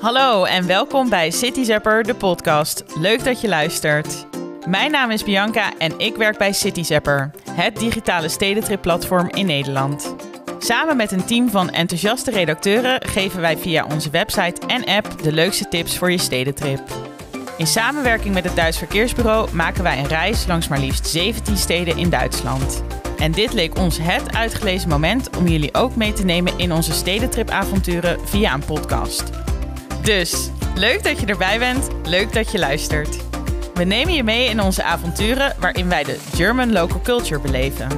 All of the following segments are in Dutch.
Hallo en welkom bij City Zapper, de podcast. Leuk dat je luistert. Mijn naam is Bianca en ik werk bij City Zapper, het digitale stedentrip-platform in Nederland. Samen met een team van enthousiaste redacteuren geven wij via onze website en app de leukste tips voor je stedentrip. In samenwerking met het Duits Verkeersbureau maken wij een reis langs maar liefst 17 steden in Duitsland. En dit leek ons het uitgelezen moment om jullie ook mee te nemen in onze stedentripavonturen via een podcast. Dus, leuk dat je erbij bent, leuk dat je luistert. We nemen je mee in onze avonturen waarin wij de German local culture beleven.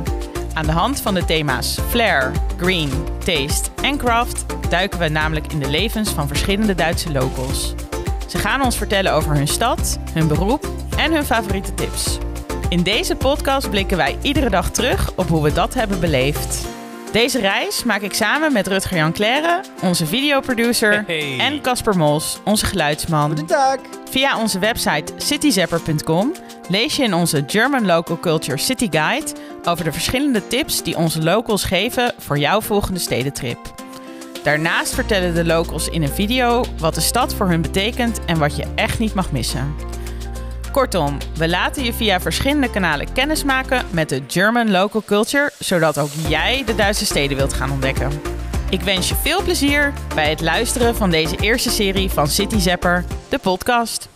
Aan de hand van de thema's flair, green, taste en craft duiken we namelijk in de levens van verschillende Duitse locals. Ze gaan ons vertellen over hun stad, hun beroep en hun favoriete tips. In deze podcast blikken wij iedere dag terug op hoe we dat hebben beleefd. Deze reis maak ik samen met Rutger Jan Claire, onze videoproducer, Hey. en Casper Mols, onze geluidsman. Goedendag. Via onze website cityzapper.com lees je in onze German Local Culture City Guide over de verschillende tips die onze locals geven voor jouw volgende stedentrip. Daarnaast vertellen de locals in een video wat de stad voor hun betekent en wat je echt niet mag missen. Kortom, we laten je via verschillende kanalen kennismaken met de German Local Culture, zodat ook jij de Duitse steden wilt gaan ontdekken. Ik wens je veel plezier bij het luisteren van deze eerste serie van City Zapper, de podcast.